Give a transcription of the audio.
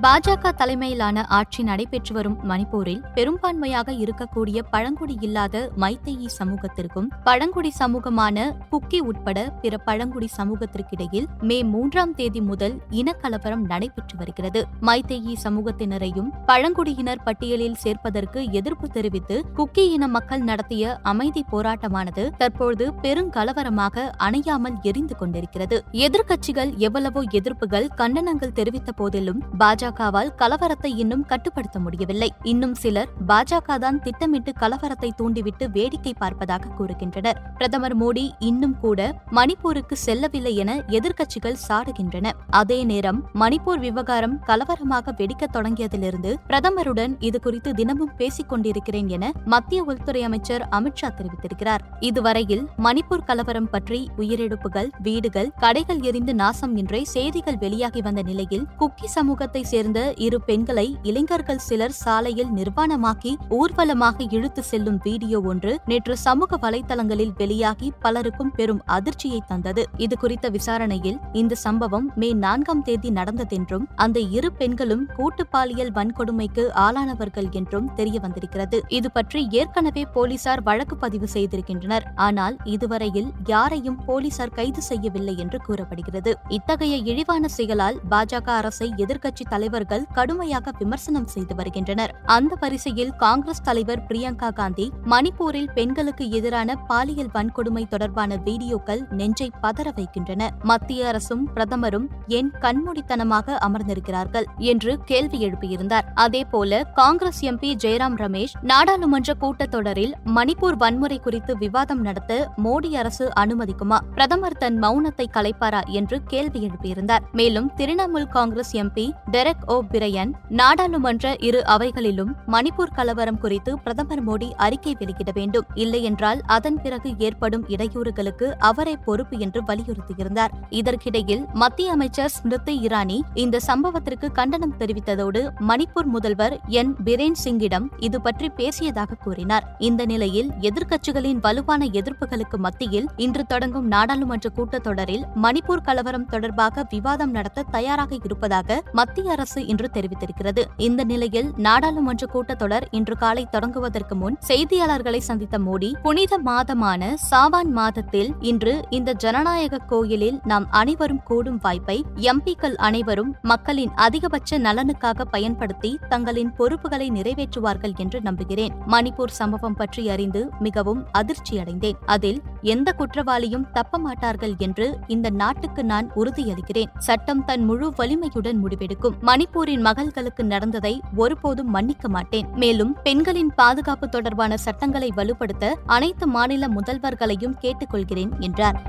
பாஜக தலைமையிலான ஆட்சி நடைபெற்று வரும் மணிப்பூரில் பெரும்பான்மையாக இருக்கக்கூடிய பழங்குடி இல்லாத மைத்தேயி சமூகத்திற்கும் பழங்குடி சமூகமான குக்கி உட்பட பிற பழங்குடி சமூகத்திற்கிடையில் மே மூன்றாம் தேதி முதல் இனக்கலவரம் நடைபெற்று வருகிறது. மைத்தேயி சமூகத்தினரையும் பழங்குடியினர் பட்டியலில் சேர்ப்பதற்கு எதிர்ப்பு தெரிவித்து குக்கி இன மக்கள் நடத்திய அமைதி போராட்டமானது தற்பொழுது பெருங்கலவரமாக அணையாமல் எரிந்து கொண்டிருக்கிறது. எதிர்க்கட்சிகள் எவ்வளவோ எதிர்ப்புகள் கண்டனங்கள் தெரிவித்த போதிலும் பாஜக பாஜகவால் கலவரத்தை இன்னும் கட்டுப்படுத்த முடியவில்லை. இன்னும் சிலர் பாஜக தான் திட்டமிட்டு கலவரத்தை தூண்டிவிட்டு வேடிக்கை பார்ப்பதாக கூறுகின்றனர். பிரதமர் மோடி இன்னும் கூட மணிப்பூருக்கு செல்லவில்லை என எதிர்க்கட்சிகள் சாடுகின்றன. அதே நேரம் மணிப்பூர் விவகாரம் கலவரமாக வெடிக்கத் தொடங்கியதிலிருந்து பிரதமருடன் இது குறித்து தினமும் பேசிக் கொண்டிருக்கிறேன் என மத்திய உள்துறை அமைச்சர் அமித்ஷா தெரிவித்திருக்கிறார். இதுவரையில் மணிப்பூர் கலவரம் பற்றி உயிரிழப்புகள் வீடுகள் கடைகள் எரிந்து நாசம் என்றே செய்திகள் வெளியாகி வந்த நிலையில் குக்கி சமூகத்தை சேர்ந்த இரு பெண்களை இளைஞர்கள் சிலர் சாலையில் நிர்வாணமாக்கி ஊர்வலமாக இழுத்து செல்லும் வீடியோ ஒன்று நேற்று சமூக வலைதளங்களில் வெளியாகி பலருக்கும் பெரும் அதிர்ச்சியை தந்தது. இது குறித்த விசாரணையில் இந்த சம்பவம் மே நான்காம் தேதி நடந்ததென்றும் அந்த இரு பெண்களும் கூட்டு பாலியல் வன்கொடுமைக்கு ஆளானவர்கள் என்றும் தெரிய வந்திருக்கிறது இது பற்றி ஏற்கனவே போலீசார் வழக்கு பதிவு செய்திருக்கின்றனர். ஆனால் இதுவரையில் யாரையும் போலீசார் கைது செய்யவில்லை என்று கூறப்படுகிறது. இத்தகைய இழிவான செயலால் பாஜக அரசை எதிர்க்கட்சி தலைவர்கள் கடுமையாக விமர்சனம் செய்து வருகின்றனர். அந்த வரிசையில் காங்கிரஸ் தலைவர் பிரியங்கா காந்தி மணிப்பூரில் பெண்களுக்கு எதிரான பாலியல் வன்கொடுமை தொடர்பான வீடியோக்கள் நெஞ்சை பதற வைக்கின்றன. மத்திய அரசும் பிரதமரும் ஏன் கண்மூடித்தனமாக அமர்ந்திருக்கிறார்கள் என்று கேள்வி எழுப்பியிருந்தார். அதேபோல காங்கிரஸ் எம்பி ஜெயராம் ரமேஷ் நாடாளுமன்ற கூட்டத்தொடரில் மணிப்பூர் வன்முறை குறித்து விவாதம் நடத்த மோடி அரசு அனுமதிக்குமா? பிரதமர் தன் மௌனத்தை கலைப்பாரா என்று கேள்வி எழுப்பியிருந்தார். மேலும் Trinamool Congress MP Derek O'Brien நாடாளுமன்ற இரு அவைகளிலும் மணிப்பூர் கலவரம் குறித்து பிரதமர் மோடி அறிக்கை வெளியிட வேண்டும். இல்லையென்றால் அதன் பிறகு ஏற்படும் இடையூறுகளுக்கு அவரே பொறுப்பு என்று வலியுறுத்தியிருந்தார். இதற்கிடையில் மத்திய அமைச்சர் ஸ்மிருதி இரானி இந்த சம்பவத்திற்கு கண்டனம் தெரிவித்ததோடு மணிப்பூர் முதல்வர் என். பிரேன் சிங்கிடம் இது பற்றி பேசியதாக கூறினார். இந்த நிலையில் எதிர்க்கட்சிகளின் வலுவான எதிர்ப்புகளுக்கு மத்தியில் இன்று தொடங்கும் நாடாளுமன்ற கூட்டத்தொடரில் மணிப்பூர் கலவரம் தொடர்பாக விவாதம் நடத்த தயாராக இருப்பதாக மத்திய அரசு அரசு இன்று தெரிவித்திருக்கிறது. இந்த நிலையில் நாடாளுமன்ற கூட்டத்தொடர் இன்று காலை தொடங்குவதற்கு முன் செய்தியாளர்களை சந்தித்த மோடி புனித மாதமான சாவான் மாதத்தில் இன்று இந்த ஜனநாயக கோயிலில் நாம் அனைவரும் கூடும் வாய்ப்பை எம்பிக்கள் அனைவரும் மக்களின் அதிகபட்ச நலனுக்காக பயன்படுத்தி தங்களின் பொறுப்புகளை நிறைவேற்றுவார்கள் என்று நம்புகிறேன். மணிப்பூர் சம்பவம் பற்றி அறிந்து மிகவும் அதிர்ச்சியடைந்தேன். அதில் எந்த குற்றவாளியும் தப்ப மாட்டார்கள் என்று இந்த நாட்டுக்கு நான் உறுதியளிக்கிறேன். சட்டம் தன் முழு வலிமையுடன் முடிவெடுக்கும். மணிப்பூரின் மகள்களுக்கு நடந்ததை ஒருபோதும் மன்னிக்க மாட்டேன். மேலும் பெண்களின் பாதுகாப்பு தொடர்பான சட்டங்களை வலுப்படுத்த அனைத்து மாநில முதல்வர்களையும் கேட்டுக்கொள்கிறேன் என்றார்.